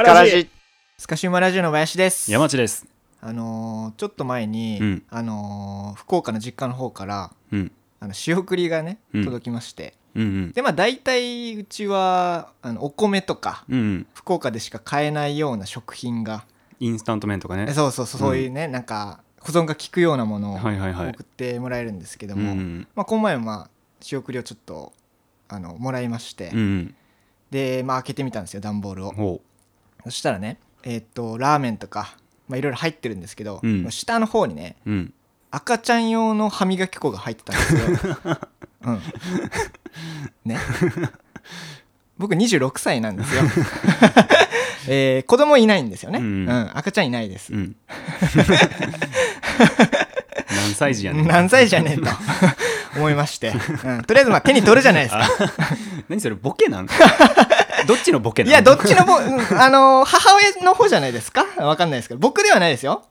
スカラジスカシウマラジオの林です。山地です。あのーちょっと前に、うん。あのー福岡の実家の方からうん。あの仕送りがねうん。届きまして、うんうん。でまあ大体うちはあのお米とかうんうん。福岡でしか買えないような食品がインスタント麺とかね。えそうそうそうそういうね、なんか保存が効くようなものをはいはいはい。送ってもらえるんですけども、うんうんまあ、この前もまあ仕送りをちょっとあのもらいまして、うんうん。でまあ開けてみたんですよ段ボールを。ほそしたらねえーっとラーメンとかまあいろいろ入ってるんですけど、うん。下の方にねううん。赤ちゃん用の歯磨き粉が入ってたんですよ。うん、ね。僕26歳なんですよ。えー子供いないんですよね、ううん。ん赤ちゃんいないです。う。ん。何歳児やねん何歳じゃねえと思いまして、うん、とりあえずまあ手に取るじゃないですか。何それボケなん？どっちのボケなんのやどっちのぼ、うんあのー母親の方じゃないですか？わかんないですけど。僕ではないですよ。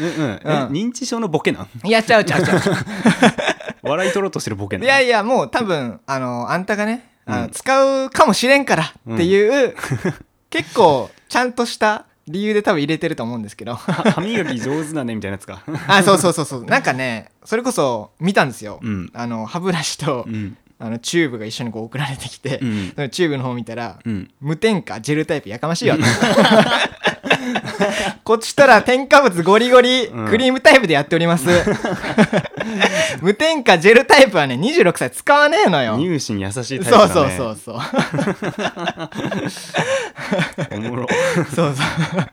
うんうん。認知症のボケなん？いやちゃうちゃうちゃう。笑い取ろうとしてるボケなん？いやいやもう多分あのあんたがねあの、うん。使うかもしれんからっていう、結構ちゃんとした理由で多分入れてると思うんですけど。は歯磨き上手だねみたいなやつか。あそうそうそうそう。なんかねそれこそ見たんですよ、うん。あの歯ブラシと、うんあのチューブが一緒にこう送られてきて、うん。そのチューブの方見たら、うん。無添加ジェルタイプやかましいよと。こっちとら添加物ゴリゴリうん。クリームタイプでやっております、無添加ジェルタイプはね26歳使わねえのよ。乳歯に優しいタイプそうだねそうそうそう。おもろ。そうそう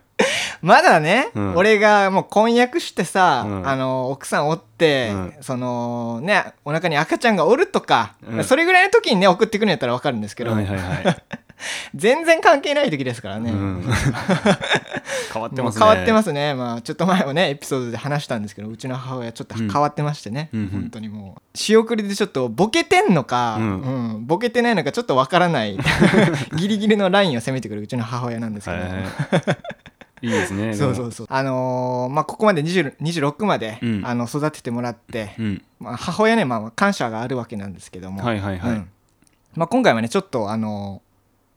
まだね、うん。俺がもう婚約してさ、うん。あの奥さんおって、うん。そのねお腹に赤ちゃんがおるとか、うん。それぐらいの時にね送ってくるんやったら分かるんですけど、はいはいはい、全然関係ない時ですからね、うん、変わってますね。変わってますね。まあちょっと前もねエピソードで話したんですけどうちの母親ちょっと変わってましてね、うんうん。本当にもう仕送りでちょっとボケてんのか、ううん。んボケてないのかちょっとわからない。ギリギリのラインを攻めてくるうちの母親なんですけど、はいいいですねそうそうそう。あのーまあここまで20 26まで、うん。あの育ててもらって、うん。まあ、母親ね、まあ、感謝があるわけなんですけども、はいはいはい。うん。まあ、今回はねちょっとあのー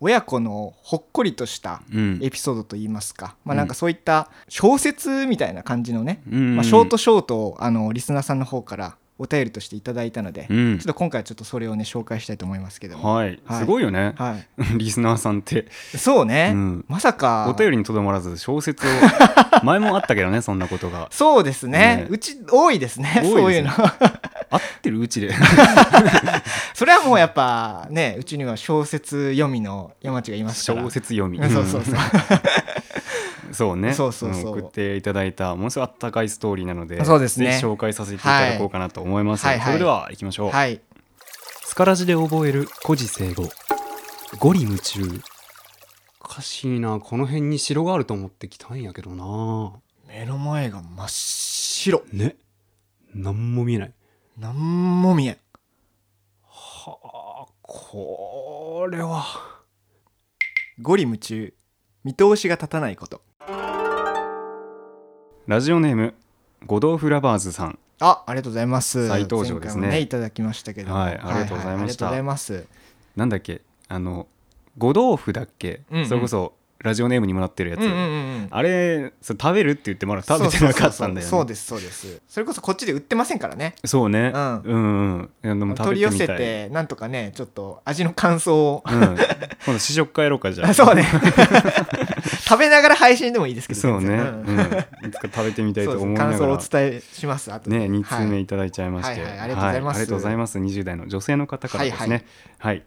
親子のほっこりとしたうん。エピソードといいますか、まあ、なんかそういった小説みたいな感じのね、うん。まあ、ショートショートをあのリスナーさんの方からお便りとしていただいたので、うん。ちょっと今回はちょっとそれをね紹介したいと思いますけども、はい、はい。すごいよね、は リスナーさんって、い、そうね、うん。まさか。お便りにとどまらず小説を 前もあったけどねそんなことが。そうですね。ね。うち多いですね。ね。そういうの。合ってるうちで。それはもうやっぱねうちには小説読みの山地がいますから。小説読み。うん。そうそうそうそうね。そうそうそう。ん送っていただいたものすごいあったかいストーリーなのでそうですね。紹介させていただこうかなと思います、はい。それでは行きましょう、はい。スカラジで覚える古事成語ゴリ夢中。おかしいなこの辺に城があると思ってきたんやけどな。目の前が真っ白。ね。なんも見えない。なんも見えん。はあこれは。ゴリ夢中。見通しが立たないことラジオネームゴドーフラバーズさん。あありがとうございます。再登場ですね。前回もねいただきましたけども。はいありがとうございました。ははありがとうございます。なんだっけあの五豆腐だっけ、うんうん。それこそラジオネームにもなってるやつ、うんうんうんうん。あれそれ食べるって言ってまだ食べてなかったんだよね。そうですそうです。それこそこっちで売ってませんからね。そうね。うん。うん取り寄せべてなんとかねちょっと味の感想を。うん、今度試食会やろうかじゃあ。あ そうね。食べながら配信でもいいですけどそうね、全う然ん、いつか食べてみたいと思いながら。感想をお伝えします後で。ね、2通目はい。いただいちゃいまして、はいはいありがとうございます。はありがとうございます。20代の女性の方からですね。ははい。い、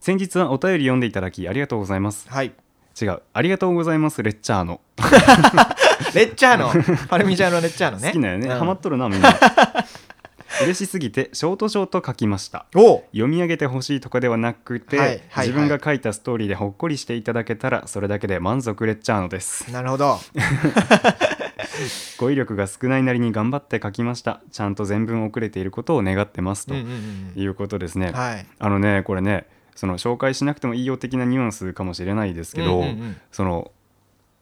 先日はお便り読んでいただきありがとうございます。はい違う、ありがとうございますレッチャーノ。レッチャーノ パルミジャーノレッチャーノね。好きなよね、うん。ハマっとるなみんな。嬉しすぎてショートショート書きました。読み上げてほしいとかではなくて、はいはいはい。自分が書いたストーリーでほっこりしていただけたらそれだけで満足レッチャーノです。なるほど。語彙力が少ないなりに頑張って書きました。ちゃんと全文遅れていることを願ってますとうんうんうん。いうことですね、はい。あのねこれねその紹介しなくてもいいよ的なニュアンスかもしれないですけど、うんうんうん。その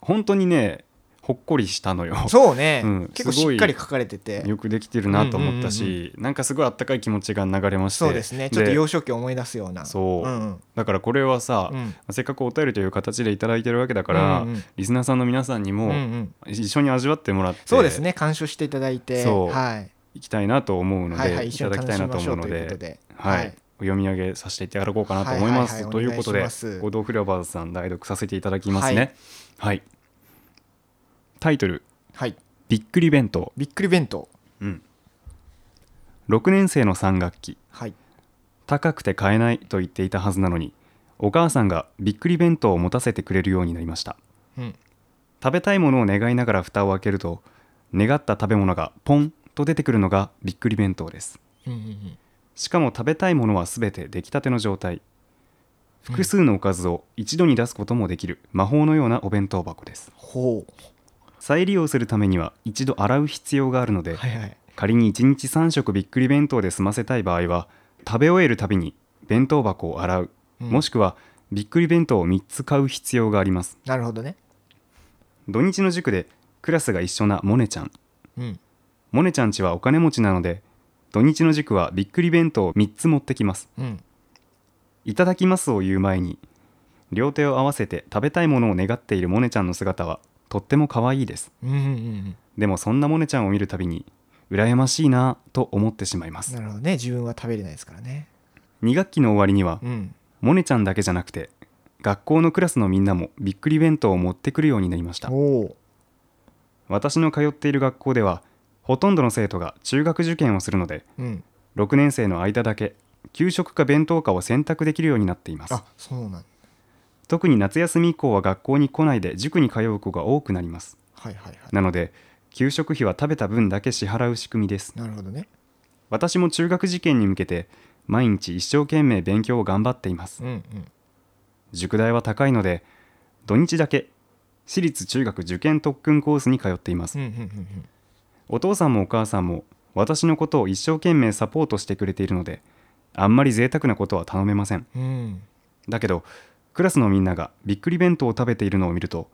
本当にねほっこりしたのよ。そうね、うん。結構しっかり書かれてて。よくできてるなと思ったし、なんかすごいあったかい気持ちが流れまして。そうですね。ちょっと幼少期を思い出すような。そう。うんうん。だからこれはさ、うん。せっかくお便りという形でいただいてるわけだから、うんうんリスナーさんの皆さんにうんうもん。一緒に味わってもらってそうですね。鑑賞していただいて。はい。いきたいなと思うので、はいはい。いただきたいなとと思うので。いうことで。はい、お読み上げさせていただこうかなと思います。はいはいはいということで合同フラワーズさん代読させていただきますね。はい、タイトル。はい。びっくり弁当、びっくり弁当。うん、6年生の3学期。はい。高くて買えないと言っていたはずなのにお母さんがびっくり弁当を持たせてくれるようになりました。うん。食べたいものを願いながら蓋を開けると願った食べ物がポンと出てくるのがびっくり弁当です。うんうんうんしかも食べたいものはすべて出来たての状態。複数のおかずを一度に出すこともできる魔法のようなお弁当箱です。ほ再利用するためには一度洗う必要があるので、うはいはい。仮に1日3食びっくり弁当で済ませたい場合は食べ終えるたびに弁当箱を洗う、うん。もしくはびっくり弁当を3つ買う必要があります。なるほどね。土日の塾でクラスが一緒なモネちゃん。うん。モネちゃんちはお金持ちなので土日の塾はびっくり弁当を3つ持ってきます。うん。いただきますを言う前に両手を合わせて食べたいものを願っているモネちゃんの姿はとっても可愛いです。うんうんうんでもそんなモネちゃんを見るたびに羨ましいなぁと思ってしまいます。なるほどね。自分は食べれないですからね。2学期の終わりにはうん。モネちゃんだけじゃなくて学校のクラスのみんなもびっくり弁当を持ってくるようになりました。おお私の通っている学校ではほとんどの生徒が中学受験をするのでうん。6年生の間だけ給食か弁当かを選択できるようになっています。あそうなん特に夏休み以降は学校に来ないで塾に通う子が多くなります。はいはいはい。なので給食費は食べた分だけ支払う仕組みです。なるほどね。私も中学受験に向けて毎日一生懸命勉強を頑張っています。うんうん。塾代は高いので土日だけ私立中学受験特訓コースに通っています。うんうんうんお父さんもお母さんも私のことを一生懸命サポートしてくれているのであんまり贅沢なことは頼めません。うん。うんだけどクラスのみんながびっくり弁当を食べているのを見ると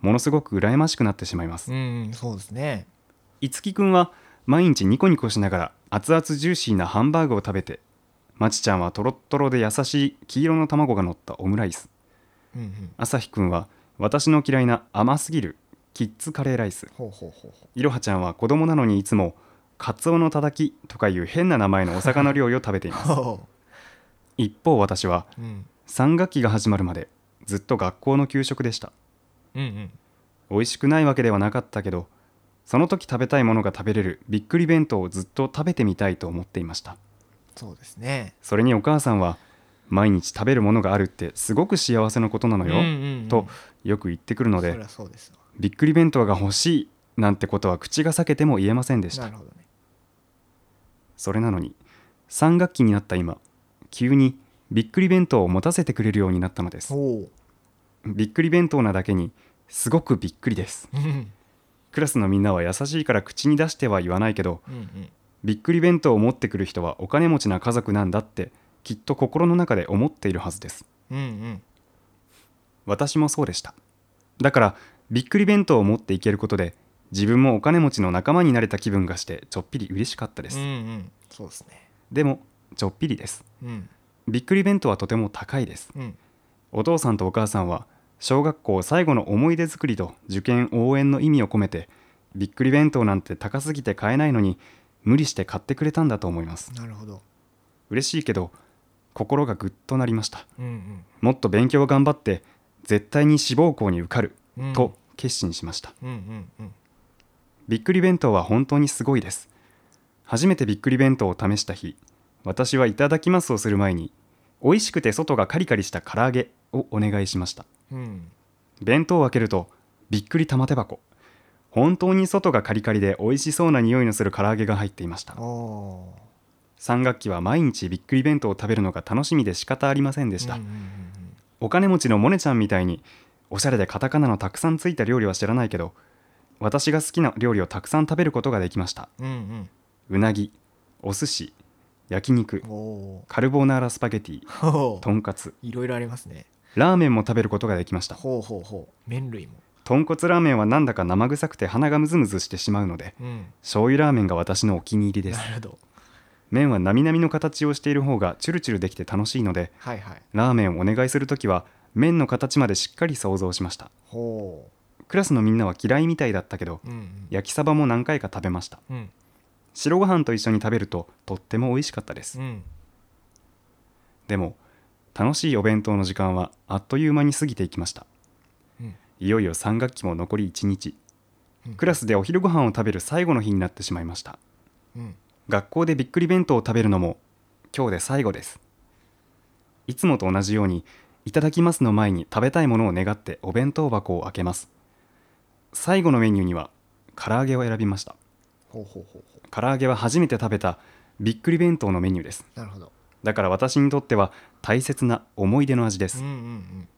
ものすごく羨ましくなってしまいます。うんうんそうですね。いつきくんは毎日ニコニコしながら熱々ジューシーなハンバーグを食べてまちちゃんはとろっとろで優しい黄色の卵が乗ったオムライス。うんうん。あさひくんは私の嫌いな甘すぎるキッズカレーライス。いろはちゃんは子供なのにいつもカツオのたたきとかいう変な名前のお魚料理を食べています。一方私はううん。3学期が始まるまでずっと学校の給食でした。うんうん。美味しくないわけではなかったけどその時食べたいものが食べれるびっくり弁当をずっと食べてみたいと思っていました。そうですね。それにお母さんは毎日食べるものがあるってすごく幸せなことなのよ、うんうんうん。とよく言ってくるのでそりゃそうですわびっくり弁当が欲しいなんてことは口が裂けても言えませんでした。なるほどね。それなのに3学期になった今急にびっくり弁当を持たせてくれるようになったのです。びっくり弁当なだけにすごくびっくりです。うん。クラスのみんなは優しいから口に出しては言わないけどうんうん。びっくり弁当を持ってくる人はお金持ちな家族なんだってきっと心の中で思っているはずです。うんうん。私もそうでした。だからびっくり弁当を持っていけることで自分もお金持ちの仲間になれた気分がしてちょっぴり嬉しかったです、うんうん。そうですね。でもちょっぴりです。うん。びっくり弁当はとても高いです。うん。お父さんとお母さんは小学校最後の思い出作りと受験応援の意味を込めてびっくり弁当なんて高すぎて買えないのに無理して買ってくれたんだと思います。なるほど。嬉しいけど心がぐっとなりました。うんもっと勉強を頑張って絶対に志望校に受かる。うんうん。と決心しました。うんうんうん。びっくり弁当は本当にすごいです。初めてびっくり弁当を試した日私はいただきますをする前に美味しくて外がカリカリした唐揚げをお願いしました。うん。弁当を開けるとびっくり玉手箱。本当に外がカリカリで美味しそうな匂いのする唐揚げが入っていました。おお3学期は毎日びっくり弁当を食べるのが楽しみで仕方ありませんでした、うんうんうん。お金持ちのモネちゃんみたいにおしゃれでカタカナのたくさんついた料理は知らないけど私が好きな料理をたくさん食べることができました。うんうん。うなぎお寿司焼肉カルボナーラスパゲティとんかついろいろありますね。ラーメンも食べることができました。ほうほうほう。麺類も。豚骨ラーメンはなんだか生臭くて鼻がムズムズしてしまうのでうん。醤油ラーメンが私のお気に入りです。なるほど。麺はなみなみの形をしている方がチュルチュルできて楽しいのではいはい。ラーメンをお願いするときは麺の形までしっかり想像しました。ほクラスのみんなは嫌いみたいだったけどううん。焼きサバも何回か食べました。うん。白ご飯と一緒に食べるととっても美味しかったです。うん。でも楽しいお弁当の時間はあっという間に過ぎていきました。うん。いよいよ3学期も残り1日。うん。クラスでお昼ご飯を食べる最後の日になってしまいました。うん。学校でびっくり弁当を食べるのも今日で最後です。いつもと同じようにいただきますの前に食べたいものを願ってお弁当箱を開けます。最後のメニューには唐揚げを選びました。ほうほうほうほ唐揚げは初めて食べたびっくり弁当のメニューです。うなるほど。だから私にとっては大切な思い出の味です。うんうん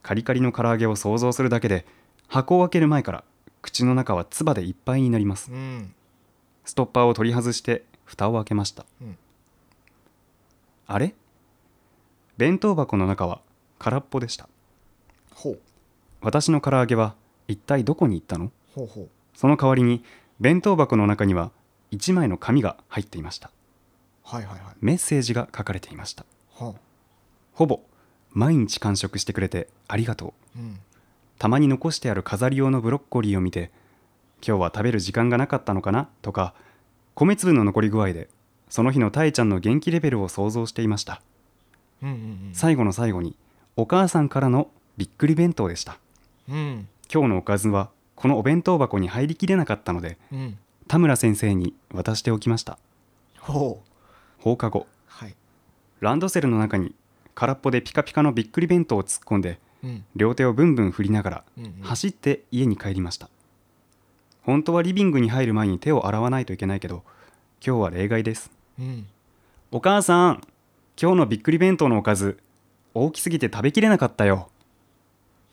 カリカリの唐揚げを想像するだけで箱を開ける前から口の中は唾でいっぱいになります。うんうん。ストッパーを取り外して蓋を開けました、うん。あれ？弁当箱の中は空っぽでした。ほう。私の唐揚げは一体どこに行ったの？ほうほう。その代わりに弁当箱の中には1枚の紙が入っていました。はいはいはい。メッセージが書かれていました。ほほぼ毎日完食してくれてありがとう。ううん。たまに残してある飾り用のブロッコリーを見て今日は食べる時間がなかったのかな？とか米粒の残り具合でその日のたえちゃんの元気レベルを想像していました。うんうん。最後の最後にお母さんからのびっくり弁当でした。うん。うん今日のおかずはこのお弁当箱に入りきれなかったのでうん。田村先生に渡しておきました。ほう。放課後はい。ランドセルの中に空っぽでピカピカのびっくり弁当を突っ込んでうん。両手をブンブン振りながらうんうん。走って家に帰りました。本当はリビングに入る前に手を洗わないといけないけど今日は例外です。うん。お母さん今日のびっくり弁当のおかず大きすぎて食べきれなかったよ。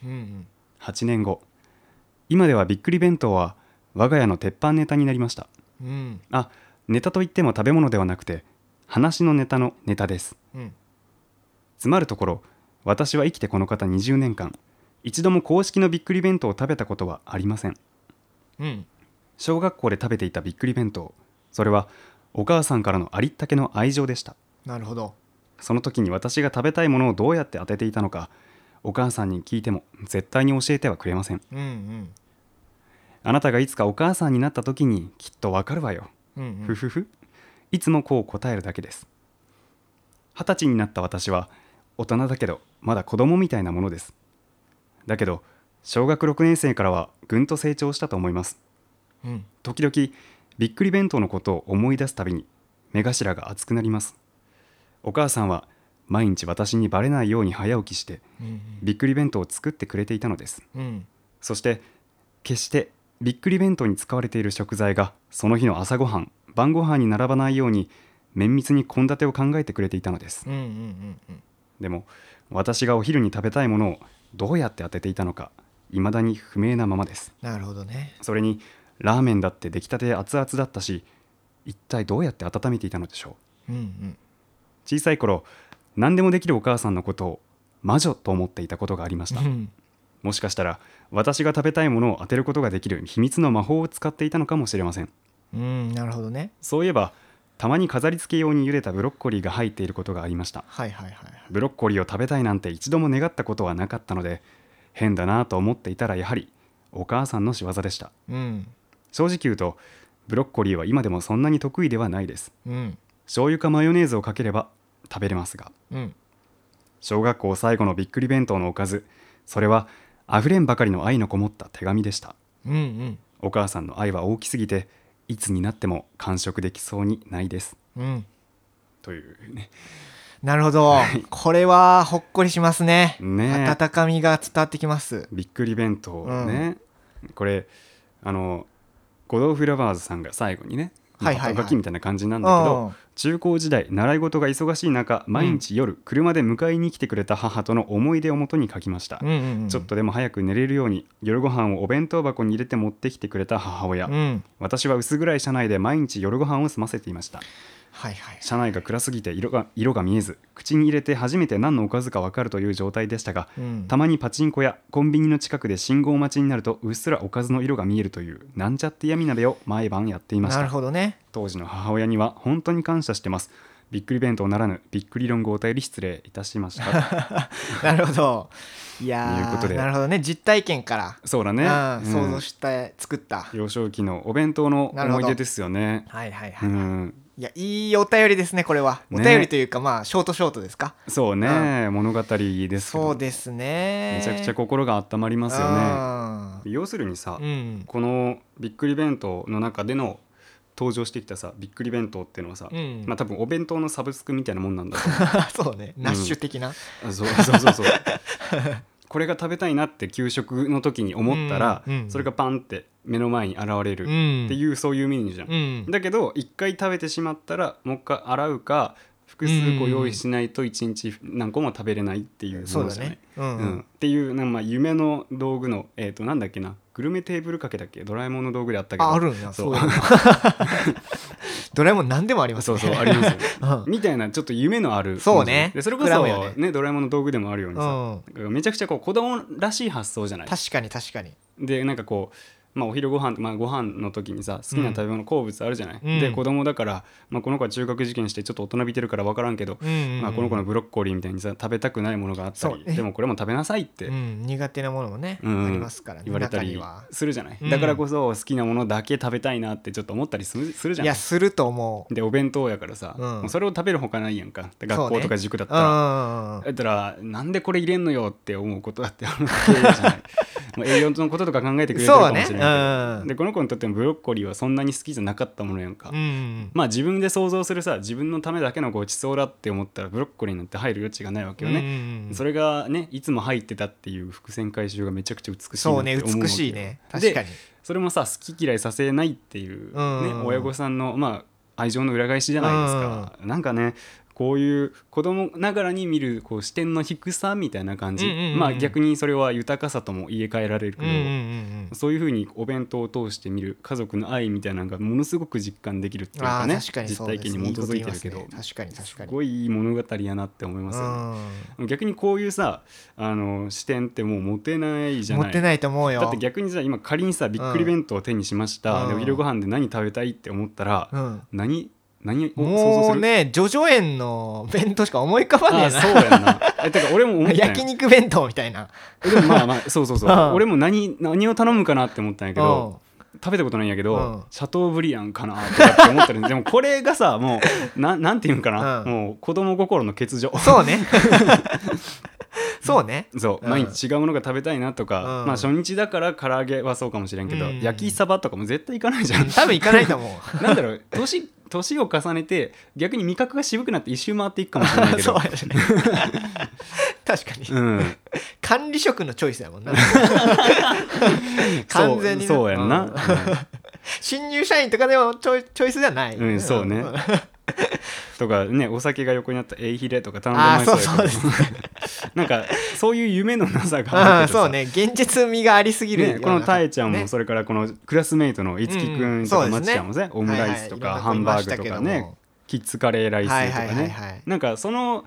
うんうん。8年後。今ではびっくり弁当は我が家の鉄板ネタになりました。うん。あネタといっても食べ物ではなくて話のネタのネタです。うん。つまるところ私は生きてこの方20年間一度も公式のびっくり弁当を食べたことはありません。うん。小学校で食べていたびっくり弁当それはお母さんからのありったけの愛情でした。なるほどその時に私が食べたいものをどうやって当てていたのかお母さんに聞いても絶対に教えてはくれません。うんうん。あなたがいつかお母さんになった時にきっとわかるわよ。ふふふ。いつもこう答えるだけです。二十歳になった私は大人だけどまだ子供みたいなものです。だけど小学6年生からはぐんと成長したと思います。うん。時々びっくり弁当のことを思い出すたびに目頭が熱くなりますお母さんは毎日私にバレないように早起きしてうんびっくり弁当を作ってくれていたのです。うん。そして決してびっくり弁当に使われている食材がその日の朝ごはん晩ご飯に並ばないように綿密に献立を考えてくれていたのです。うんうんうんうん。でも私がお昼に食べたいものをどうやって当てていたのか未だに不明なままです。なるほどね。それにラーメンだって出来たて熱々だったし一体どうやって温めていたのでしょう。うんうん小さい頃何でもできるお母さんのことを魔女と思っていたことがありました。うん。もしかしたら私が食べたいものを当てることができる秘密の魔法を使っていたのかもしれません。うんなるほどね。そういえばたまに飾り付け用に茹でたブロッコリーが入っていることがありました。はいはいはいブロッコリーを食べたいなんて一度も願ったことはなかったので変だなと思っていたらやはりお母さんの仕業でした。うん。正直言うとブロッコリーは今でもそんなに得意ではないです。うん醤油かマヨネーズをかければ食べれますが。うん。小学校最後のびっくり弁当のおかず。それはあふれんばかりの愛のこもった手紙でした。うんうん。お母さんの愛は大きすぎていつになっても完食できそうにないです。うん。というね。なるほど。これはほっこりしますね。ね。え温かみが伝わってきます。びっくり弁当ね、これあのゴドーフラバーズさんが最後にねはいはいはい。後書きみたいな感じなんだけど、うん中高時代習い事が忙しい中毎日夜、車で迎えに来てくれた母との思い出をもとに書きました、ちょっとでも早く寝れるように夜ご飯をお弁当箱に入れて持ってきてくれた母親、うん。私は薄暗い車内で毎日夜ご飯を済ませていましたはいはい。車内が暗すぎて色が色が見えず口に入れて初めて何のおかずか分かるという状態でしたがうん。たまにパチンコやコンビニの近くで信号待ちになるとうっすらおかずの色が見えるというなんちゃって闇鍋を毎晩やっていましなるたほどね。当時の母親には本当に感謝してます。びっくり弁当ならぬびっくり論語お便り失礼いたしました。なるほど。いやいうことで。ーなるほどね。実体験から。そうだね、うん想像うんして作った、幼少期のお弁当の思い出ですよね。はいはいはい、うんいやいいお便りですねこれは。おね便りというか、まあショートショートですか？そうね、物語ですそうですね。めちゃくちゃ心が温まりますよね。ね要するにさ、うん。このびっくり弁当の中での登場してきたさびっくり弁当っていうのはさ、うん。まあ多分お弁当のサブスクみたいなもんなんだと思 そうね。ナッシュ的な、そうそうそうそう。これが食べたいなって給食の時に思ったら、うん。うん。それがパンって目の前に現れるうん。っていう、そういうメニューじゃん、うん。だけど一回食べてしまったらもう一回洗うか複数個用意しないと一日何個も食べれないっていうそうだね。うん、うん。っていうなんかまあ夢の道具の、えー、となんだっけな。グルメテーブルかけだっけ？ドラえもんの道具であったけど。ああるんや。そそう ドラえもん何でもありますね。そうそうありますよ。ねうん。みたいなちょっと夢のある。そうね。でそれこそ、ね。ねドラえもんの道具でもあるようにさ、うん。めちゃくちゃこう子供らしい発想じゃない。確かに確かに。でなんかこうまあ、お昼ご飯まあ、ご飯の時にさ好きな食べ物、好物あるじゃない、うん。で子供だから、まあ、この子は中学受験してちょっと大人びてるから分からんけど、まあ、この子のブロッコリーみたいにさ食べたくないものがあったりでもこれも食べなさいって、うん、苦手なものもね、うん。ありますからね言われたりするじゃない、うん。だからこそ好きなものだけ食べたいなってちょっと思ったりするするじゃない？いやすると思う。でお弁当やからさ、うん。もうそれを食べるほかないやんか。で学校とか塾だったら、だったらなんでこれ入れんのよって思うことだってあるわけじゃない？まあ栄養のこととか考えてくれてるかもしれないけど、そうねうん。でこの子にとってもブロッコリーはそんなに好きじゃなかったものやんか、うんうんまあ自分で想像するさ自分のためだけのごちそうだって思ったらブロッコリーなんて入る余地がないわけよね、うんうんうんそれがねいつも入ってたっていう伏線回収がめちゃくちゃ美しいなそうね美しいね。確かに。それもさ好き嫌いさせないっていう、ねうん。親御さんの、まあ、愛情の裏返しじゃないですか、なんかねこういう子供ながらに見るこう視点の低さみたいな感じ、まあ逆にそれは豊かさとも言い換えられるけど、そういうふうにお弁当を通して見る家族の愛みたいなのがものすごく実感できるっていうあかねあ確かに実体験に基づいてるけどね。確かにすに。ごいいい物語やなって思いますよね。逆にこういうさあの視点ってもう持てないじゃない。持ってないと思うよ。だって逆にさ今仮にさびっくり弁当を手にしました、うん。でお昼ご飯で何食べたいって思ったら、うん。何何を想像する？もうねジョジョ園の弁当しか思い浮かばねえあそうやんな。えてか俺も思なったんや。焼肉弁当みたいな。でもまあまあ そうそうそう。うん。俺も何何を頼むかなって思ったんやけど、うん。食べたことないんやけど、うん。シャトーブリアンかなとかって思ったりでもこれがさもうななんていうんかな、うん。もう子供心の欠如。そうね。そうね。そう、うん。毎日違うものが食べたいなとか、うん。まあ初日だから唐揚げはそうかもしれんけど、うん。焼きサバとかも絶対行かないじゃん。多分行かないと思う。なんだろう年年を重ねて逆に味覚が渋くなって一周回っていくかもしれないけ そうどやね。確かに。うん、管理職のチョイスやもんな。完全にな。そうやんな、うん。新入社員とかでもチョイチョイスじゃない、うんそうね。んとかねお酒が横にあったエイヒレとか頼んでましたそうですね。なんかそういう夢のなさがあ そうね。現実味がありすぎるね、なこのたえちゃんもねそれからこのクラスメイトのいつきくうんんとかそうですね。まちちゃんもねオムライスとかはいはい。ハンバーグとかねキッズカレーライスとはいはいかはいはい。ねなんかその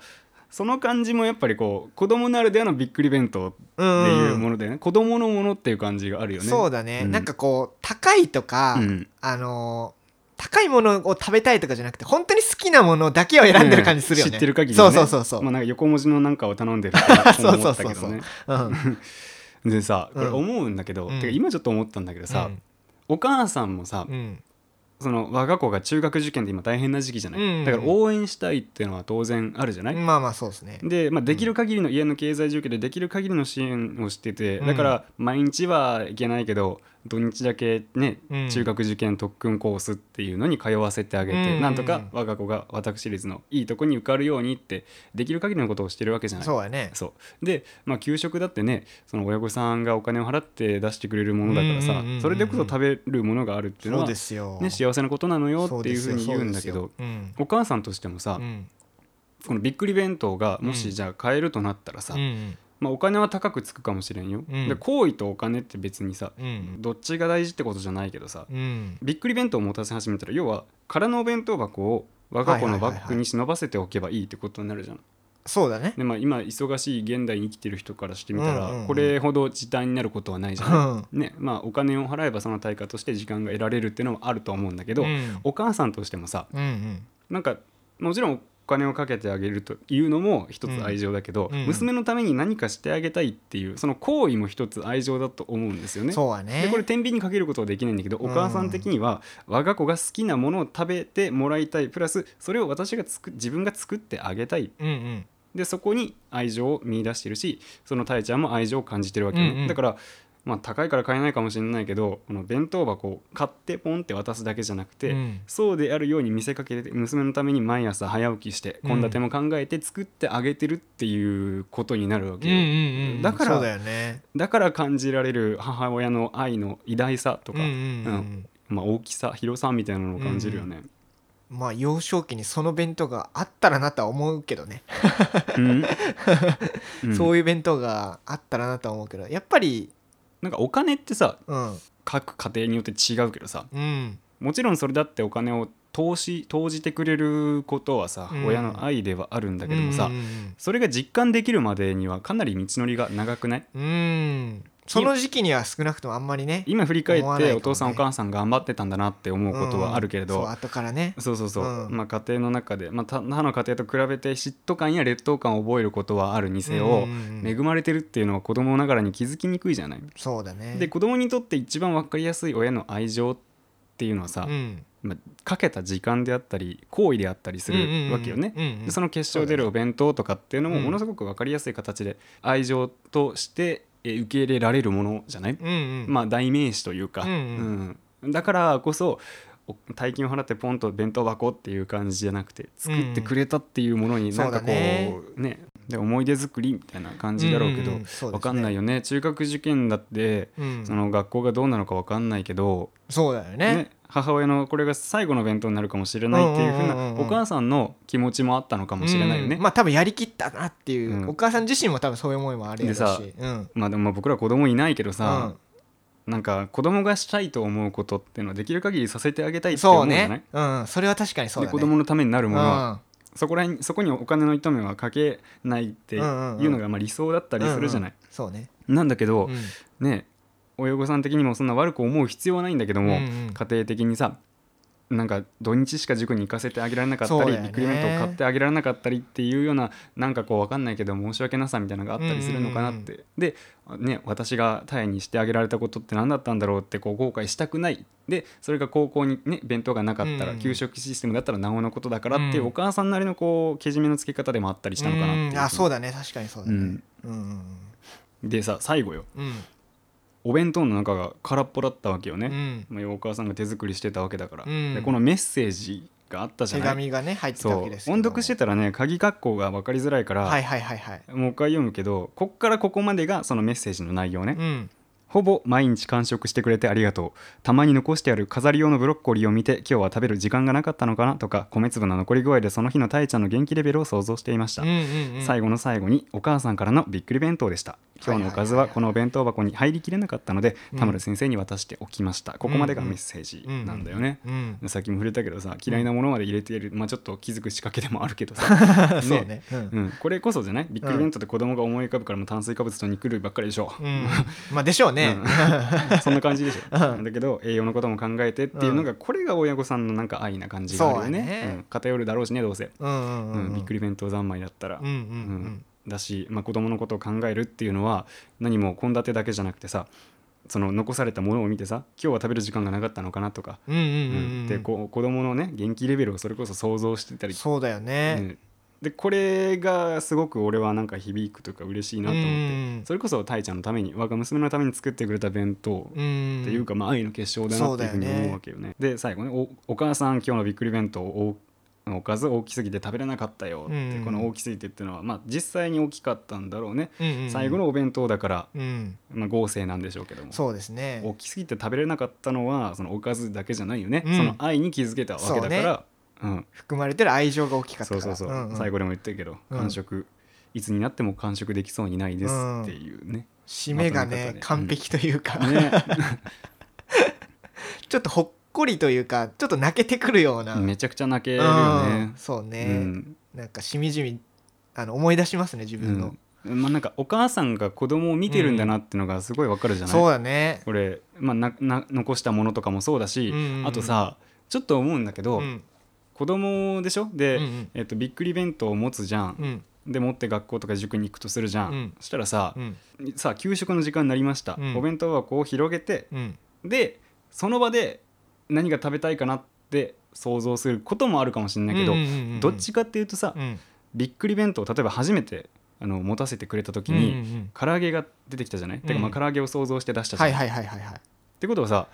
その感じもやっぱりこう子供ならではのびっくり弁当ってうんいうものでね子供のものっていう感じがあるよね。そうだね、うん。なんかこう高いとか、うん。あのー高いものを食べたいとかじゃなくて本当に好きなものだけを選んでる感じするよね、知ってる限り、ね、そうそうそうそう、まあ、なんか横文字のなんかを頼んでるってそう 思そうそうそう でさこれうん。思うんだけど、うん。てか今ちょっと思ったんだけどさ、お母さんもさ、うん。その我が子が中学受験で今大変な時期じゃない、うん。だから応援したいっていうのは当然あるじゃない、まあまあそうですね。で、まあ、できる限りの家の経済状況でできる限りの支援をしてて、うん。だから毎日はいけないけど土日だけね、うん。中学受験特訓コースっていうのに通わせてあげて、うん。なんとか我が子が私立のいいとこに受かるようにってできる限りのことをしてるわけじゃない。そうやね。そう。で、まあ、給食だってねその親御さんがお金を払って出してくれるものだからさ、それでこそ食べるものがあるっていうのは、ですよ、ね、幸せなことなのよっていうふうに言うんだけどお母さんとしてもさ、うん。このびっくり弁当がもうん。しじゃあ買えるとなったらさ、うんまあ、お金は高くつくかもしれんよ、うん。で行為とお金って別にさうん。どっちが大事ってことじゃないけどさうん。びっくり弁当を持たせ始めたら要は空のお弁当箱を我が子のバッグに忍ばせておけばいいってことになるじゃん。そうだね。でまあ、今忙しい現代に生きてる人からしてみたら、うんうんうん。これほど時短になることはないじゃない、ねまあ、お金を払えばその対価として時間が得られるっていうのもあると思うんだけど、うん。お母さんとしてもさうんうん。なんかもちろんお金をかけてあげるというのも一つ愛情だけど、うん。うん。娘のために何かしてあげたいっていうその行為も一つ愛情だと思うんですよね。そうだね。でこれ天秤にかけることはできないんだけど、うん。お母さん的には我が子が好きなものを食べてもらいたいプラスそれを私がつく自分が作ってあげたい。うんうん。でそこに愛情を見出してるしそのたいちゃんも愛情を感じてるわけよね、うんうん。だからまあ高いから買えないかもしれないけどこの弁当箱を買ってポンって渡すだけじゃなくて、うん。そうであるように見せかけて娘のために毎朝早起きしてうん。献立も考えて作ってあげてるっていうことになるわけうんよ、うんうん。だからだよね。だから感じられる母親の愛の偉大さとか、うんうんうんうん。まあ、大きさ広さみたいなのを感じるよね。まあ幼少期にその弁当があったらなとは思うけどね、うん。うん。そういう弁当があったらなとは思うけどやっぱりなんかお金ってさうん。各家庭によって違うけどさうん。もちろんそれだってお金を投資投じてくれることはさ、うん。親の愛ではあるんだけどもさ、それが実感できるまでにはかなり道のりが長くない？うんうんその時期には少なくともあんまりね今振り返ってお父さんお母さん頑張ってたんだなって思うことはあるけれど、うんそう後からね。そうそうそう、うん。まあ、家庭の中で、まあ、他他の家庭と比べて嫉妬感や劣等感を覚えることはあるにせよ、恵まれてるっていうのは子供ながらに気づきにくいじゃない？そうだね。で子供にとって一番分かりやすい親の愛情っていうのはさ、うん。まあ、かけた時間であったり行為であったりするわけよね。でその結晶出るお弁当とかっていうのもうん。ものすごく分かりやすい形で愛情としてえ受け入れられるものじゃない、うんうん。まあ代名詞というか、うんうん。うん。だからこそお大金を払ってポンと弁当箱っていう感じじゃなくて作ってくれたっていうものになんかこう,、ね。ね。で思い出作りみたいな感じだろうけど、う分かんないよね。中学受験だって、うん。その学校がどうなのか分かんないけど、そうだよね。ね母親のこれが最後の弁当になるかもしれないっていうふうなお母さんの気持ちもあったのかもしれないよね。うん。まあ多分やりきったなっていう、うん。お母さん自身も多分そういう思いもあるやろうでさしうん。まあでも僕ら子供いないけどさ、うん。なんか子供がしたいと思うことっていうのはできる限りさせてあげたいって思そううじゃないね。うん。それは確かにそうだね。で子供のためになるものは、うん。そこら辺そこにお金の糸目はかけないっていうのがまあ理想だったりするじゃない。そうね。なんだけど、うん。ね親御さん的にもそんな悪く思う必要はないんだけども、うんうん。家庭的にさなんか土日しか塾に行かせてあげられなかったり、ねビッグイベントを買ってあげられなかったりっていうようななんかこう分かんないけど申し訳なさみたいなのがあったりするのかなって、うんで、ね、私がタイにしてあげられたことって何だったんだろうってこう後悔したくない。でそれが高校にね弁当がなかったら、うん給食システムだったらなおのことだからっていう、うん。お母さんなりのこうけじめのつけ方でもあったりしたのかなっていう。うん。あそうだね。確かにそうだね。うんうん。でさ最後よ。うんお弁当の中が空っぽだったわけよね、うん。まあ、お母さんが手作りしてたわけだから、うん。でこのメッセージがあったじゃない？手紙がね入ってたわけです音読してたらね鍵括弧が分かりづらいから、はいはいはいはい。もう一回読むけどこっからここまでがそのメッセージの内容ね、うん。ほぼ毎日完食してくれてありがとう。たまに残してある飾り用のブロッコリーを見て今日は食べる時間がなかったのかなとか米粒の残り具合でその日のたいちゃんの元気レベルを想像していました、うんうんうん。最後の最後にお母さんからのびっくり弁当でした今日のおかずはこのお弁当箱に入りきれなかったのでうん。田村先生に渡しておきました。ここまでがメッセージなんだよね、うん。さっきも触れたけどさ嫌いなものまで入れている、まあちょっと気づく仕掛けでもあるけどさ。そうね。うん。うん、これこそじゃない？びっくり弁当って子供が思い浮かぶからもう炭水化物と肉類ばっかりでしょ、うん。まあでしょうね。うん。そんな感じでしょ、うん。だけど栄養のことも考えてっていうのが、これが親御さんのなんか愛な感じがあるよね。偏るだろうしねどうせ、うんびっくり弁当三昧だったら、うんうんううんんだし、まあ、子供のことを考えるっていうのは何も献立だけじゃなくてさその残されたものを見てさ今日は食べる時間がなかったのかなとか、うんうんうんううん。ん。でこう子供のね元気レベルをそれこそ想像してたり。そうだよね。うん。でこれがすごく俺はなんか響くというか嬉しいなと思って、うんそれこそたいちゃんのために我が娘のために作ってくれた弁当うん。っていうか、まあ、愛の結晶だなっていうふうに思うわけよね。で最後ねお「お母さん今日のびっくり弁当おおかず大きすぎて食べれなかったよ」って、うん。この大きすぎてっていうのは、まあ、実際に大きかったんだろうね、最後のお弁当だから、うん。まあ、合成なんでしょうけども。そうですね。大きすぎて食べれなかったのはそのおかずだけじゃないよね、うん。その愛に気づけたわけだから。うん、含まれてる愛情が大きかったそうそうそう、んん。最後でも言ってるけど、うん。完食。いつになっても完食できそうにないですっていうね、締めがね完璧というか。ね。ちょっとほっこりというかちょっと泣けてくるような、めちゃくちゃ泣けるようねんそうね、うん。なんかしみじみあの思い出しますね自分の、うん。まあなんかお母さんが子供を見てるんだなってのがすごいわかるじゃない、そうだね。これ、まあ、なな残したものとかもそうだし、うんうんうん。あとさちょっと思うんだけど、うん。子供でしょ？で、うんうん。えっとびっくり弁当を持つじゃん、うん。で持って学校とか塾に行くとするじゃん、うん。そしたらさう、ん。さあ給食の時間になりました、うん。お弁当箱を広げてうん。でその場で何が食べたいかなって想像することもあるかもしれないけど、うんうんうんうんどっちかっていうとさ、うん。びっくり弁当例えば初めてあの持たせてくれた時うんうんうに、ん。唐揚げが出てきたじゃない、てかまあうん唐揚げを想像して出したじゃん、はいはいはいはいはい。ってことはさ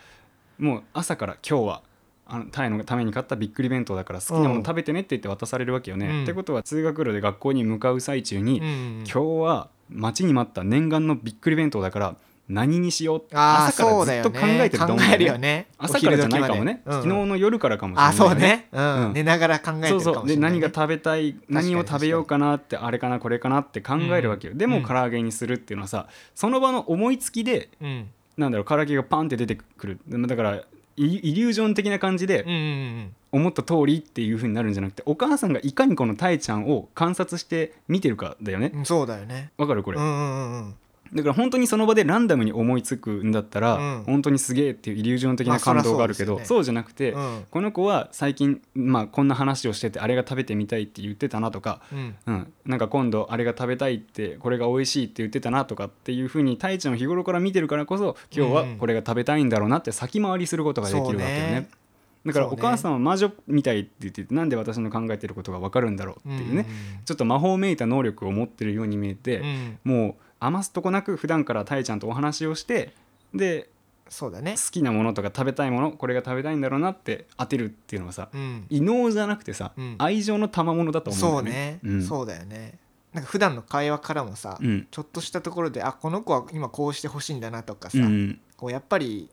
もう朝から今日はあのタイのために買ったびっくり弁当だから好きなもの食べてねって言って渡されるわけよね。うん。ってことは通学路で学校に向かう最中に、うんうん今日は待ちに待った念願のびっくり弁当だから何にしよう。朝からずっと考えねてると思うん考えだよね。るよね。朝からじゃないかもね、うん。昨日の夜からかもしれないあそうね、うん。うん。寝ながら考えてるかもしれない、ね、そうそう。で何が食べたい何を食べようかなってあれかなこれかなって考えるわけよ、でもうん唐揚げにするっていうのはさその場の思いつきでうん。なんだろう唐揚げがパンって出てくる。だからイイリュージョン的な感じでうんうん思った通りっていう風になるんじゃなくてお母さんがいかにこのタエちゃんを観察して見てるかだよね。うんそうだよね。わかるこれ、うんうんうんうんだから本当にその場でランダムに思いつくんだったら、うん。本当にすげえっていうイリュージョン的まあな感動があるけど、そりゃそうですよね。そうじゃなくて、うん。この子は最近、まあ、こんな話をしててあれが食べてみたいって言ってたなとか、うん。うん、なんか今度あれが食べたいってこれが美味しいって言ってたなとかっていう風にタイちゃんを日頃から見てるからこそ今日はこれが食べたいんだろうなって先回りすることができるわけよね。だからお母さんは魔女みたいって言っててなんで私の考えてることが分かるんだろうっていうね、ちょっと魔法めいた能力を持ってるように見えて、もう余すとこなく普段からタイちゃんとお話をしてでそうだね。好きなものとか食べたいものこれが食べたいんだろうなって当てるっていうのはさうん。異能じゃなくてさ、うん。愛情の賜物だと思そううんだよね。ね。ん。そうだよね。なんか普段の会話からもさうん。ちょっとしたところであこの子は今こうしてほしいんだなとかさうんこうやっぱり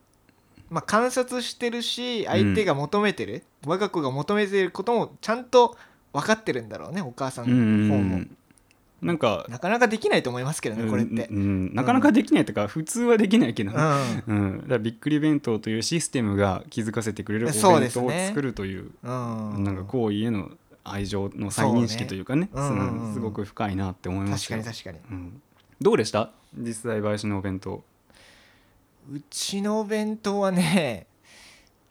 まあ観察してるし相手が求めてる我が子が求めてることもちゃんと分かってるんだろうねお母さんうんの方もなんかなかなかできないと思いますけどねこれって。うんうん。なかなかできないとか、普通はできないけどね、ううん。だびっくり弁当というシステムが気づかせてくれるおそう弁当を作るというんうん。なんか行為への愛情の再認識というかねそうね。うんうんうん。すごく深いなって思いまし確たよかに確かに。うん。どうでした？実際林のお弁当。うちのお弁当はね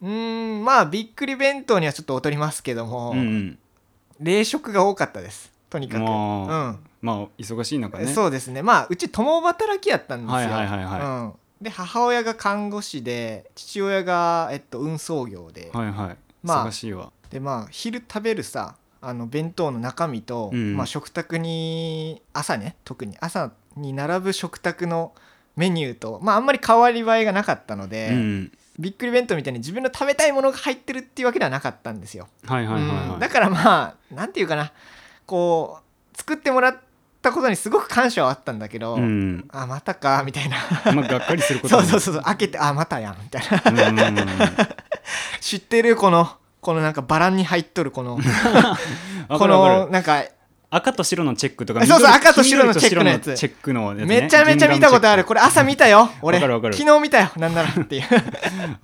うーんまあびっくり弁当にはちょっと劣りますけども、うんうん。冷食が多かったです。とにかく、ままあ忙しい中うんね。そうですね。まあうち共働きやったんですよ、はいはいはいはい。うん、で母親が看護師で父親が、えっと、運送業で、はいはい。まあ忙しいわ。でまあ昼食べるさあの弁当の中身と、うん。まあ、食卓に朝ね特に朝に並ぶ食卓のメニューと、まあ、あんまり変わり映えがなかったので、うんびっくり弁当みたいに自分の食べたいものが入ってるっていうわけではなかったんですよ。はいはいはいうん。はいだからまあなんていうかな。こう作ってもらったことにすごく感謝はあったんだけど、うん。あまたかみたいな。まあがっかりすることも。そうそうそうそう開けてあまたやんみたいな。知ってるこのこのなんかバランに入っとるこのわ このなんか赤と白のチェックとかそうそう緑赤と白のチェックのやつ。チェックのね。めちゃめちゃ見たことある。これ朝見たよ。俺わかるわかる。昨日見たよ。なんならっていう。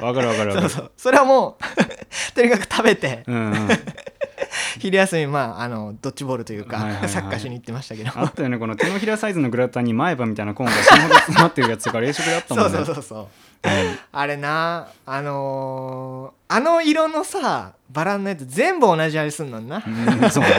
わかるわかるわかる。そうそう。それはもう とにかく食べて。うんうん 昼休みまああのドッジボールというか、はいはいはい。サッカーしに行ってましたけど。あったよねこの手のひらサイズのグラタンに前歯みたいなコーンが死ぬほど詰まってるやつとか冷食であったもん そねうそうそうそうあれなあのーあの色のさバランのやつ全部同じ味すんのにな。うん そうね。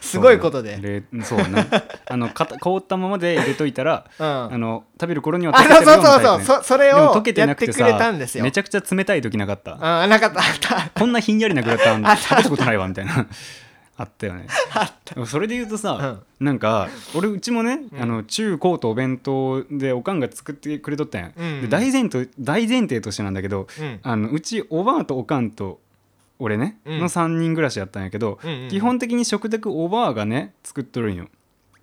すごいことで。冷そうね。あのかた凍ったままで入れといたらうん。あの食べる頃にはあ溶けてるうそううなタイプね。そうそうそそれを溶けてやってくなくてされたんですよ。めちゃくちゃ冷たい時なかった。あなかったあった。こんなひんやりなグラタンあ食べたことないわみたいなあったよね。それで言うとさ、なんか俺うちもね、うん。あの中高とお弁当でおかんが作ってくれとったん。や、うん。で大前提大前提としてなんだけどうん。あのうちおばあとおかんと俺ね、うん。の3人暮らしやったんやけど、うんうんうん。基本的に食卓おばあがね作っとるんよ、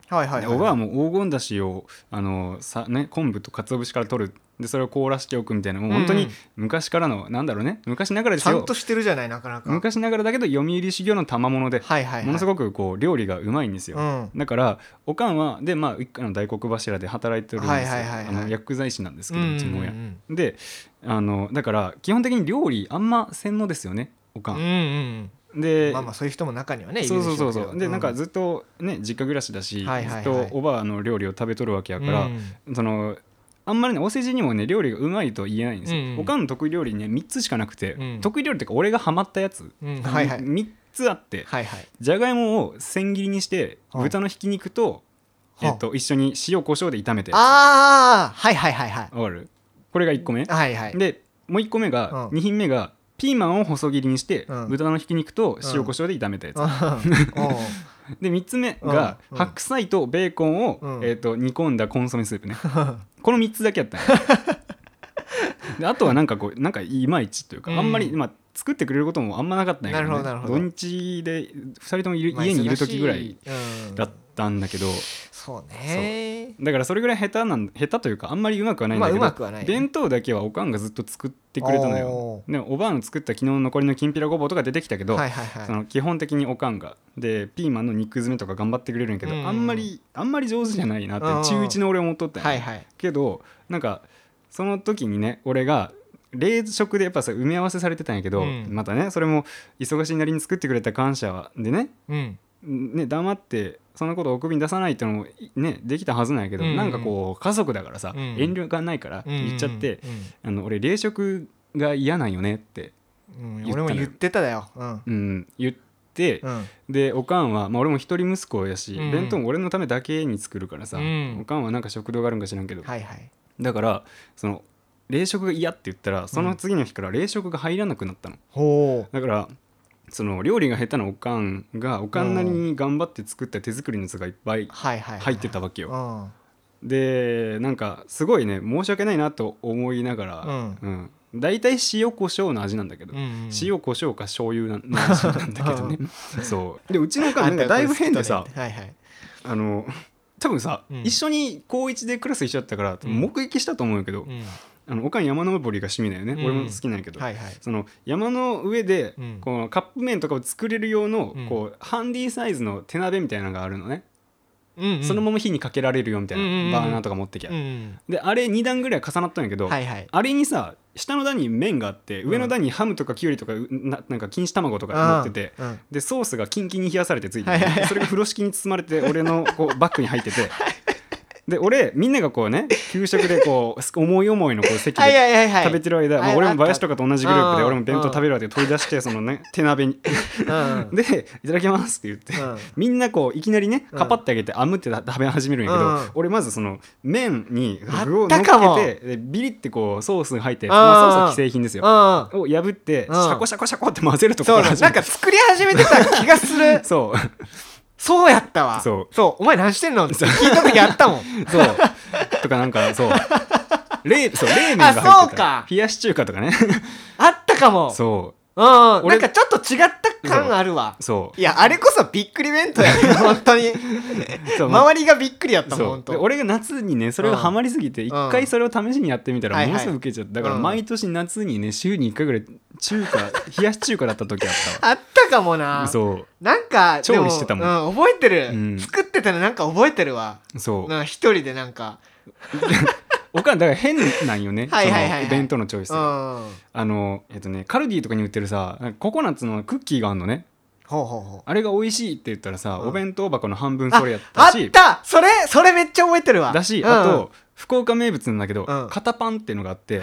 はいはいはいおばあも黄金だしをあのさ、ね、昆布と鰹節から取るでそれを凍らしておくみたいな。もう本当にうん昔からのなんだろうね。昔ながらですよ。ちゃんとしてるじゃないなかなか。昔ながらだけど読売修行の賜物ではいはいはい。ものすごくこう料理がうまいんですよ、うん。だからおかんはでまあ一家の大黒柱で働いてるんですよ、はいはいはいはい。あの薬剤師なんですけど、うちの親、うん。であのだから基本的に料理あんま洗脳ですよねおかうんん、うん。で、まあまあそういう人も中にはねいるそうそうそう。そうで、なんかずっとね実家暮らしだし、はいはいはい。ずっとおばあの料理を食べとるわけやから、うん。そのあんまりねお世辞にもね料理がうまいと言えないんですよ、うんうん。おかんの得意料理ね3つしかなくて、うん。得意料理っていうか俺がハマったやつ、うん。はいはい。3つあって、はいはい。じゃがいもを千切りにしてはあ豚のひき肉と,、はあ。えっと一緒に塩コショウで炒めてわああはいはいはいはい。かる？これが1個目、はいはい。でもう1個目が、うん。2品目がピーマンを細切りにして、うん。豚のひき肉と塩コショウで炒めたやつ、うん で3つ目が、うん白菜とベーコンを、うん。えー、と煮込んだコンソメスープね。この3つだけやったんや。であとはなんかこうなんかいまいちというか、うん。あんまり、まあ、作ってくれることもあんまなかったんやけど,、ね、なるほどなるほど。土日で2人ともいるまあ家にいる時ぐらい忙しうんだったんだけど、そうね。だからそれぐらい下手なん下手というかあんまりうまくはないんだけど、まあね。弁当だけはおかんがずっと作ってくれたのよ。おでおばあの作った昨日の残りのきんぴらごぼうとか出てきたけど、はいはいはい。その基本的におかんが。でピーマンの肉詰めとか頑張ってくれるんやけど、うん。あんまりあんまり上手じゃないなってうん中1の俺思っとったんやはいはい。けどなんかその時にね俺が冷食でやっぱさ埋め合わせされてたんやけど、うん。またねそれも忙しいなりに作ってくれた感謝でねうんね黙ってそんなことをお首に出さないってのもねできたはずなんやけど、うんなんかこう家族だからさ、うん。遠慮がないから言っちゃって、うんあの俺冷食が嫌なんよねって、うん言ったのよ。俺も言ってただよ。うん。うん、言って、うん。でおかんは、まあ、俺も一人息子やし、うん。弁当も俺のためだけに作るからさ、うん。おかんはなんか食堂があるんか知らんけど、はいはい。だからその冷食が嫌って言ったらその次の日から冷食が入らなくなったの、ほだからその料理が下手なおかんがおかんなりに頑張って作った手作りのやつがいっぱい入ってたわけよ、うん。でなんかすごいね申し訳ないなと思いながら、うん。大体塩コショウの味なんだけど、うん塩コショウか醤油なの味なんだけどね。そう。でうちのおかんなんかだいぶ変でさはいはい。あの多分さ、うん。一緒に高一でクラス一緒だったからうん。目撃したと思うけど、うんあのおかん山登りが趣味だよね、うん。俺も好きなんやけど、はいはい。その山の上で、うん。このカップ麺とかを作れる用の、うん。こうハンディサイズの手鍋みたいなのがあるのね、うんうん。そのまま火にかけられるよみたいな、うんうんうん。バーナーとか持ってきゃ、うんであれ2段ぐらい重なったんやけど、はいはい。あれにさ下の段に麺があって上の段にハムとかキュウリとかうななんか錦糸卵とか乗ってて、うん。でソースがキンキンに冷やされてついてはいはいそれが風呂敷に包まれて俺のこうバッグに入ってて で俺みんながこうね給食でこう思い思いのこう 席はいで食べてる間、まあはい俺も林とかと同じグループでうん俺も弁当食べるわけで取り出してそのね手鍋に。うんで「いただきます」って言って、うん。みんなこういきなりねうん。かぱってあげてあむって食べ始めるんやけど、うん俺まずその麺にあ具を乗っけてでビリってこうソースが入って、うんまあ、ソースは既製品ですよ。うんを破ってシうん。ャコシャコシャコって混ぜるとこそうから始めなんか作り始めてた気がする。そうそうやったわ。そう。そう。お前何してんの？って聞いた時あったもん。そう。とかなんか そう。冷そう冷麺があ入ってた。そうか。冷やし中華とかね。あったかも。そうんな俺んかちょっと違った感あるわ。うそう。いやあれこそびっくり弁当やね。本当に。そうまあ周りがびっくりやったもんそう。本当で俺が夏にねそれがハマりすぎて一うん。回それを試しにやってみたらはいはい。ものすごく受けちゃった。だからうん。毎年夏にね週に1回ぐらい中華 冷やし中華だった時あったわ。あったかもな。そなんか調理してたもん。ん、うん、覚えてる、うん。作ってたのなんか覚えてるわ。うそう。なんか一人でなんか おかんだから変なんよね。はいはいはいはい。その弁当のチョイス。あのえっとねカルディとかに売ってるさココナッツのクッキーがあるのね。ほうほうほう。あれが美味しいって言ったらさ、うん。お弁当箱の半分あそれやっあった！したそれそれめっちゃ覚えてるわ。だし、うん。あと福岡名物なんだけど、うん。肩パンっていうのがあって。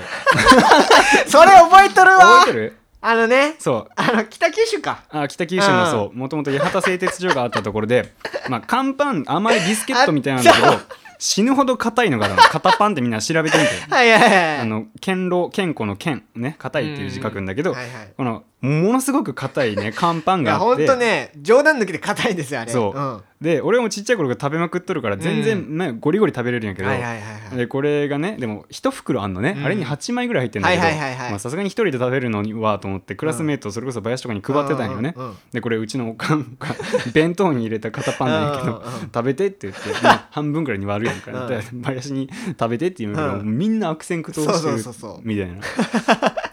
それ覚えてるわ。覚えてる？あのね。そう。あの北九州か。あ北九州のそう。もともと八幡製鉄所があったところでまあ乾パン甘いビスケットみたいなんだけど 死ぬほど硬いのがあるの。肩パンってみんな調べてみて。はいはいはい。あの堅牢健康の健ね。硬いっていう字書くんだけど、はいはい。このものすごく硬いね乾パンいやがあって。ほんとね冗談抜きで硬いんですよあれ。そう。うん。で俺もちっちゃい頃から食べまくっとるから全然、ねゴリゴリ食べれるんやけど、はいはいはいはい。はいでこれがねでも1袋あんのね、うん。あれに8枚ぐらい入ってんだけどさすがに1人で食べるのにはと思ってクラスメートそれこそ林とかに配ってたんよね、でこれうちのおかんが弁当に入れた片パンなんやけど食べてって言って、まあ半分ぐらいに割るやんか、うん。で林に食べてって言うけど、うん。みんな悪戦苦闘してるみたいな。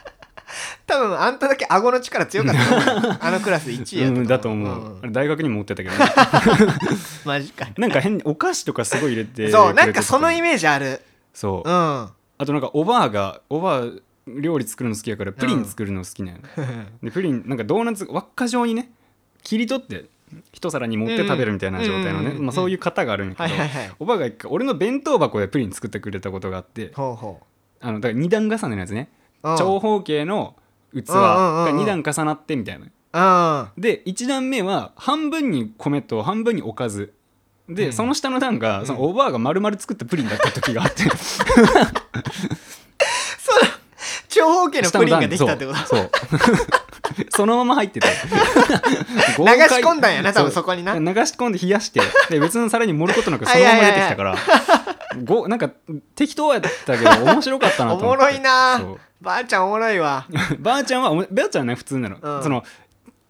多分あんただけ顎の力強かった あのクラス1位やう。んだと思う、ん。あれ大学にも持ってたけどね。マジか。なんか変にお菓子とかすごい入れてそうなんかそのイジメージある。そう、うん。あとなんかおばあがおばあ料理作るの好きやからプリン作るの好きなの、でプリンなんかドーナツ輪っか状にね切り取って一皿に盛って食べるみたいな状態のね、まあ、そういう型があるんやけど、はいはいはい。おばあが一回俺の弁当箱でプリン作ってくれたことがあってあのだから2段重ねのやつね。長方形の器が2段重なってみたいな。うんで1段目は半分に米と半分におかず。で、うん。その下の段がそのおばあが丸々作ったプリンだった時があって。そう長方形のプリンができたってこと。そう そのまま入ってて流 流し込んだんやな多分そこにな。流し込んで冷やして。で別の皿に盛ることなく そのまま出てきたから。ごなんか適当やったけど面白かったなと思って。おもろいな。ばあちゃんおもろいわ。ばあちゃんはおもばあちゃんはね普通なの、うん。その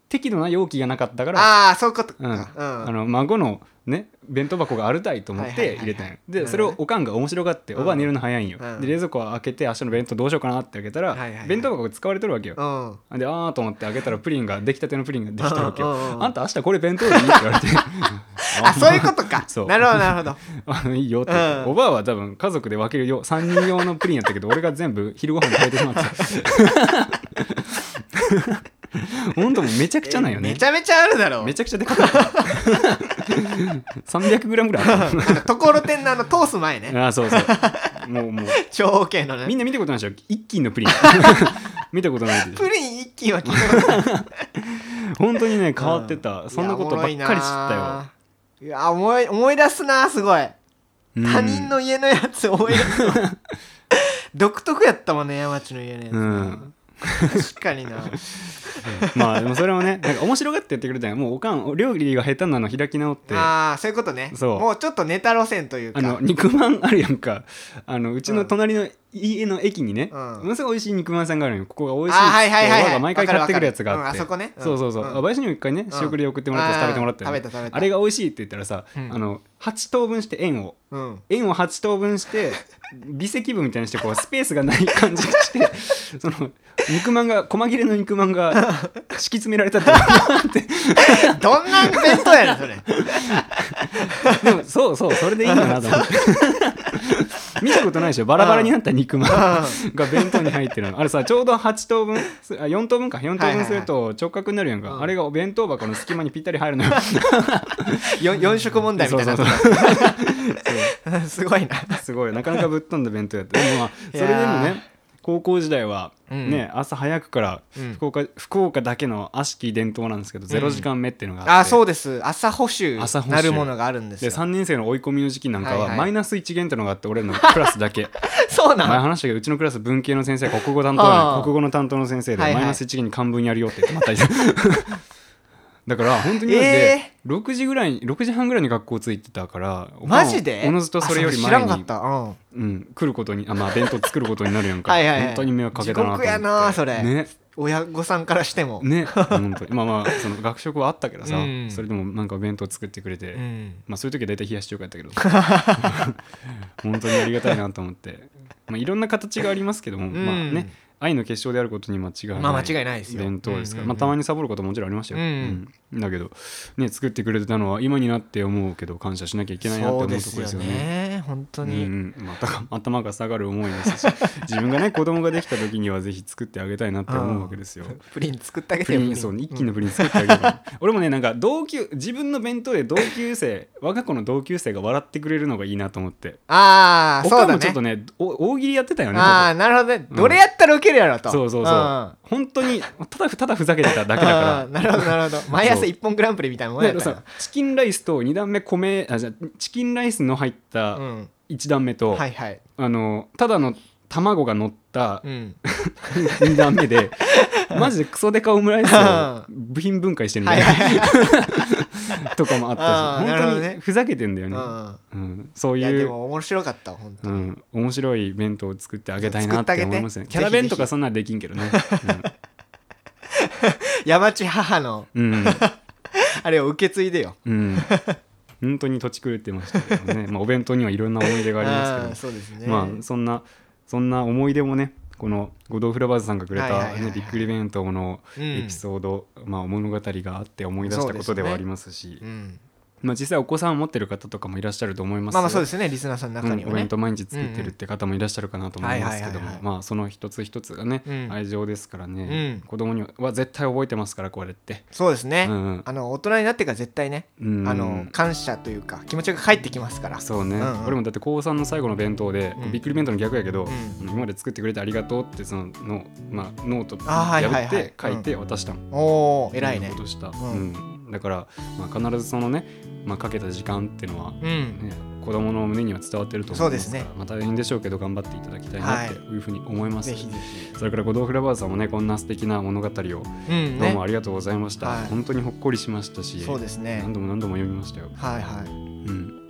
適度な容器がなかったから。ああそういうことか。うん。うん。あの孫のね弁当箱があるたいと思って入れたんでそれをおかんが面白がって、うん。おばあ寝るの早いんよ、うん。で冷蔵庫を開けて明日の弁当どうしようかなって開けたら、弁当箱が使われてるわけよ、うん。であーと思って開けたらプリンが出来たてのプリンができたわけよ、あんた明日これ弁当でいいって言われて。あそういうことか。そう。なるほどなるほど。いいよっておばあは多分家族で分けるよ3人用のプリンやったけど俺が全部昼ご飯に食べてしまって ほんともうめちゃくちゃなんよね。めちゃめちゃあるだろ。うめちゃくちゃでかかった。300g ぐらいあった。あのところてんのあの通す前ね。ああそうそう。もうもう。長方形のね。みんな見たことないでしょ？一斤のプリン。見たことないでしょ？プリン一斤は聞いたことない。本当にね変わってた、そんなことばっかり知ったよ。いや思い思い出すなすごい。うん。他人の家のやつ思い出すわ独特やったもんね山地の家のやつ、うん確かにな。まあでもそれもねなんか面白がってやってくれたんや。もうおかん料理が下手なの開き直って。ああそういうことね。そう。もうちょっとネタ路線というか。あの肉まんあるやんか。あのうちの隣の家の駅にね、うん。ものすごい美味しい肉まんさんがあるのよ。ここが美味しいっあはいはいはいはい。毎回買ってくるやつがあって。うんあそこね。そうそうそう、うんあ林にも一回ねうん仕送りで送ってもらって食べてもらったよね。あー食べた食べた。あれが美味しいって言ったらさ、うん。あの8等分して円を。うん。円を8等分して微積分みたいにしてこうスペースがない感じにして その肉まんが細切れの肉まんが敷き詰められたって。どんな弁当やねんそれ。でもそうそうそれでいいんだなと思って 見たことないでしょ？バラバラになった肉まん。が弁当に入ってるの。あれさちょうど8等分すあ4等分か。4等分すると直角になるやんか、うん。あれがお弁当箱の隙間にぴったり入るのよ。4, 四色問題みたいな。そうそう すごいな。すごい。なかなかぶっ飛んだ弁当やった。でもまあそれでもね高校時代はうん。ね、朝早くからうん。福岡,、福岡だけの悪しき伝統なんですけど、ゼロ時間目っていうのがあって。あそうです。朝補習なるものがあるんですでよ3年生の追い込みの時期なんかははいはい。マイナス1限ってのがあって俺のクラスだけ。そうな前の話したけどうちのクラス文系の先生国語担当国語の担当の先生ではいはい。マイナス1限に漢文やるよって言ってまた だから 本当にマジでえ6時ぐらいに6時半ぐらいに学校着いてたからマジで？おのずとそれより前にうん。うん、来ることにあまあ弁当作ることになるやんか。はい本当に迷惑かけたなとやなそれ。ね。親御さんからしても。ね本当に。まあまあその学食はあったけどさ、うん。それでもなんか弁当作ってくれて、うん。まあそういう時は大体冷やし中華やったけど。本当にありがたいなと思って、まあ、いろんな形がありますけども、ん。まあね愛の結晶であることに間違いない、まあ間違いないですよ。弁当ですから、まあ、たまにサボることももちろんありましたよ、うん。うん。だけど、ね、作ってくれてたのは今になって思うけど感謝しなきゃいけないなって思うところですよね。ね本当に、うんうん、また頭が下がる思いですし 自分がね子供ができた時にはぜひ作ってあげたいなって思うわけですよ。プリン作ってあげてよプそう一気のプリン作ってあげる。から、俺もねなんか同級自分の弁当で同級生我が子の同級生が笑ってくれるのがいいなと思って。ああおかんもちょっそうだねとねお大喜利やってたよねああなるほどね、どれやったらウケるやろと。そうそうそう。本当にただただふざけてただけだから。なるほどなるほど。毎朝一本グランプリみたいなもんやったチキンライスと2段目米あじゃあチキンライスの入ったうん1段目と、はいはい。あのただの卵が乗ったうん。2段目で マジでクソデカオムライスを部品分解してるんだよ、はいはい。は いとかもあったし本当にふざけてんだよね、うん。うん、そういやでも面白かった本当に、うん、面白い弁当を作ってあげたいなって思いますね。キャラ弁とかそんなできんけどね。山地母のうん、あれを受け継いでよ。うんうん、本当に土地狂ってましたけどね、まあ、お弁当にはいろんな思い出がありますけど。そね。まあそんなそんな思い出もねこの五道フラバーズさんがくれた、ね、びっくり弁当のうん。エピソード、まあ、物語があって思い出したことではありますし。うんまあ、実際お子さんを持ってる方とかもいらっしゃると思いますまあまあそうですすね。リスナーさんの中にはね。うんお弁当毎日作ってるって方もいらっしゃるかなと思いますけども。まあその一つ一つがね、うん。愛情ですからね、うん。子供には絶対覚えてますからこれって、そうですね、うんうん。あの大人になってから絶対ね、うん。あの感謝というか気持ちが返ってきますから。そうね、うんうん。俺もだって高3の最後の弁当で、うん。びっくり弁当の逆やけど、ん。今まで作ってくれてありがとうってそのの、まあ、ノート破って書いて渡したの、おお偉いね。ことした、うん。うんだから、まあ、必ずそのね、まあ、かけた時間っていうのは、うん。ね、子供の胸には伝わってると思いますからね。まあ、大変でしょうけど頑張っていただきたいなっていうふうに思います、ぜひぜ、それから五道フラバーズさんもねこんな素敵な物語をどうねもありがとうございました、はい。本当にほっこりしましたしそうですね。何度も何度も読みましたよ。はいはい。うん、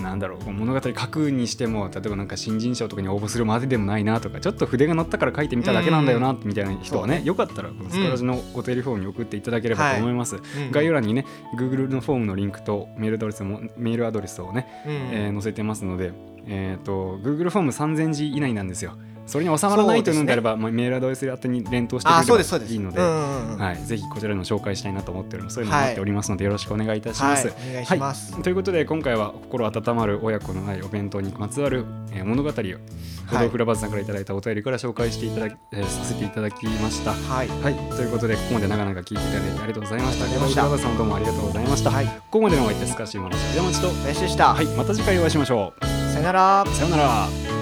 なんだろう物語書くにしても例えばなんか新人賞とかに応募するまででもないなとかちょっと筆が乗ったから書いてみただけなんだよなみたいな人はねよかったらこのスカラジのお便りフォームに送っていただければと思います、うん概要欄にね Google のフォームのリンクとメールアドレスもメールアドレスをね、うん。えー載せてますので、えー、と Google フォーム3000字以内なんですよそれに収まらないというのであれば、まあ、メールアドレス宛てに連投してあくれればいいのでうんうんうん。はい、ぜひこちらにも紹介したいなと思っておりますそういうのも待っておりますので、よろしくお願いいたします、はい。お願いはい。ということで今回は心温まる親子の愛お弁当にまつわる、えー物語を五道フラバーズさんからいただいたお便りから紹介していただき、えーさせていただきました。はい。はい、ということでここまで長々聞いていただいてありがとうございました。ありがとうございました。五道フラバーズさんどうもありがとうございました。はい。ここまでのお相手スカシウマの山町と、林でした、はい、また次回お会いしましょさよなら。う。さようなら。